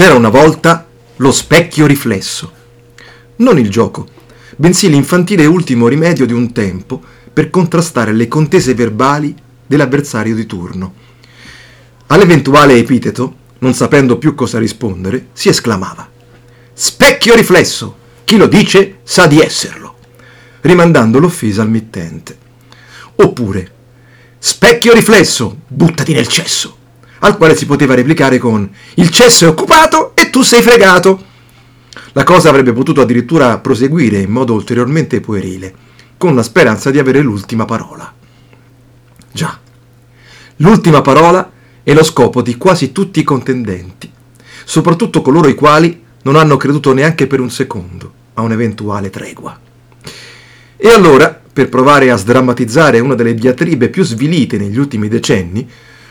C'era una volta lo specchio riflesso. Non il gioco, bensì l'infantile ultimo rimedio di un tempo per contrastare le contese verbali dell'avversario di turno. All'eventuale epiteto, non sapendo più cosa rispondere, si esclamava Specchio riflesso! Chi lo dice sa di esserlo, rimandando l'offesa al mittente. Oppure Specchio riflesso, buttati nel cesso! Al quale si poteva replicare con Il cesso è occupato e tu sei fregato! La cosa avrebbe potuto addirittura proseguire in modo ulteriormente puerile, con la speranza di avere l'ultima parola. Già, l'ultima parola è lo scopo di quasi tutti i contendenti, soprattutto coloro i quali non hanno creduto neanche per un secondo a un'eventuale tregua. E allora, per provare a sdrammatizzare una delle diatribe più svilite negli ultimi decenni,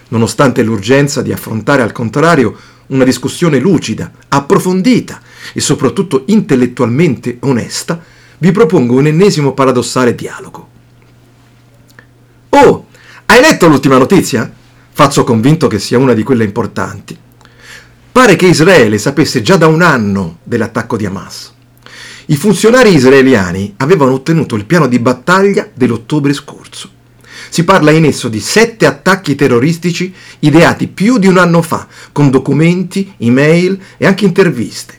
nonostante l'urgenza di affrontare al contrario una discussione lucida, approfondita e soprattutto intellettualmente onesta, vi propongo un ennesimo paradossale dialogo. Oh, hai letto l'ultima notizia? Faccio convinto che sia una di quelle importanti. Pare che Israele sapesse già da un anno dell'attacco di Hamas. I funzionari israeliani avevano ottenuto il piano di battaglia dell'ottobre scorso. Si parla in esso di sette attacchi terroristici ideati più di un anno fa, con documenti, email e anche interviste.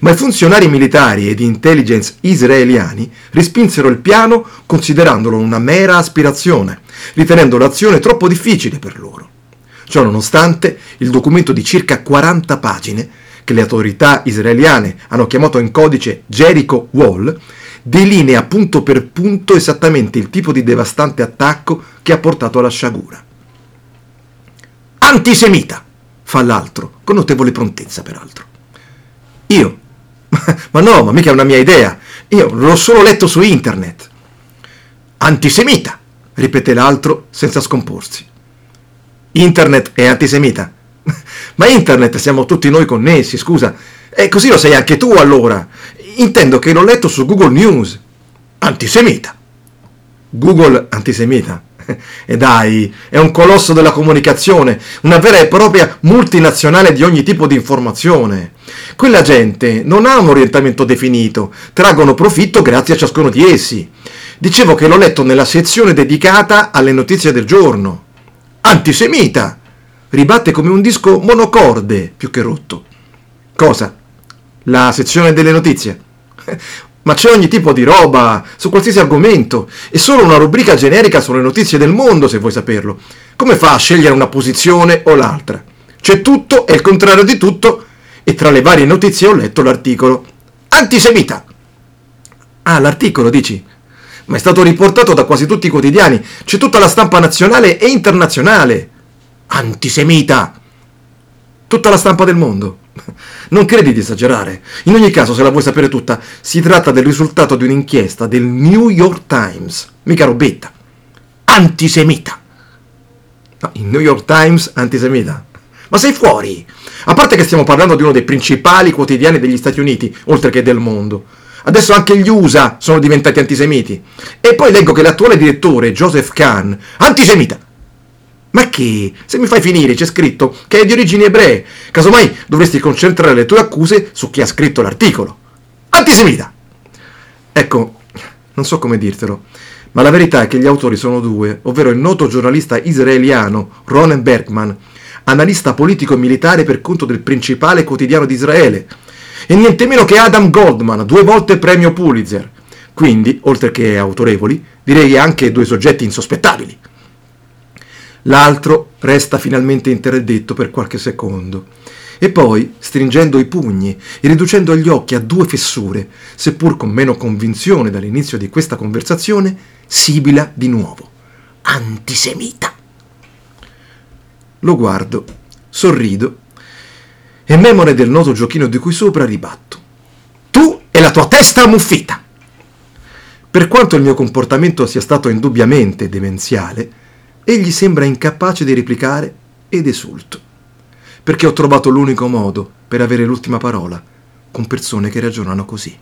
Ma i funzionari militari e di intelligence israeliani respinsero il piano considerandolo una mera aspirazione, ritenendo l'azione troppo difficile per loro. Ciò nonostante, il documento di circa 40 pagine, che le autorità israeliane hanno chiamato in codice Jericho Wall, delinea punto per punto esattamente il tipo di devastante attacco che ha portato alla sciagura. Antisemita, fa l'altro, con notevole prontezza peraltro. Io? Ma no, ma mica è una mia idea. Io l'ho solo letto su internet. Antisemita, ripete l'altro senza scomporsi. Internet è antisemita. Ma internet siamo tutti noi connessi, scusa. E così lo sei anche tu allora. Intendo che l'ho letto su Google News. Antisemita. Google antisemita. E dai, è un colosso della comunicazione, una vera e propria multinazionale di ogni tipo di informazione. Quella gente non ha un orientamento definito, traggono profitto grazie a ciascuno di essi. Dicevo che l'ho letto nella sezione dedicata alle notizie del giorno. Antisemita! Ribatte come un disco monocorde più che rotto. Cosa? La sezione delle notizie? Ma c'è ogni tipo di roba, su qualsiasi argomento, e solo una rubrica generica sulle notizie del mondo, se vuoi saperlo. Come fa a scegliere una posizione o l'altra? C'è tutto e il contrario di tutto, e tra le varie notizie ho letto l'articolo. Antisemita! Ah, l'articolo, dici? Ma è stato riportato da quasi tutti i quotidiani, c'è tutta la stampa nazionale e internazionale. Antisemita! Tutta la stampa del mondo. Non credi di esagerare. In ogni caso, se la vuoi sapere tutta, si tratta del risultato di un'inchiesta del New York Times. Mica robetta. Antisemita. No, il New York Times antisemita. Ma sei fuori! A parte che stiamo parlando di uno dei principali quotidiani degli Stati Uniti, oltre che del mondo. Adesso anche gli USA sono diventati antisemiti. E poi leggo che l'attuale direttore, Joseph Kahn, antisemita. Ma che? Se mi fai finire, c'è scritto che è di origini ebree. Casomai dovresti concentrare le tue accuse su chi ha scritto l'articolo. Antisemita! Ecco, non so come dirtelo, ma la verità è che gli autori sono due, ovvero il noto giornalista israeliano Ronen Bergman, analista politico e militare per conto del principale quotidiano di Israele, e niente meno che Adam Goldman, due volte premio Pulitzer. Quindi, oltre che autorevoli, direi anche due soggetti insospettabili. L'altro resta finalmente interdetto per qualche secondo. E poi, stringendo i pugni e riducendo gli occhi a due fessure, seppur con meno convinzione dall'inizio di questa conversazione, sibila di nuovo. Antisemita. Lo guardo, sorrido e memore del noto giochino di cui sopra ribatto. Tu e la tua testa ammuffita! Per quanto il mio comportamento sia stato indubbiamente demenziale, egli sembra incapace di replicare ed esulto, perché ho trovato l'unico modo per avere l'ultima parola con persone che ragionano così.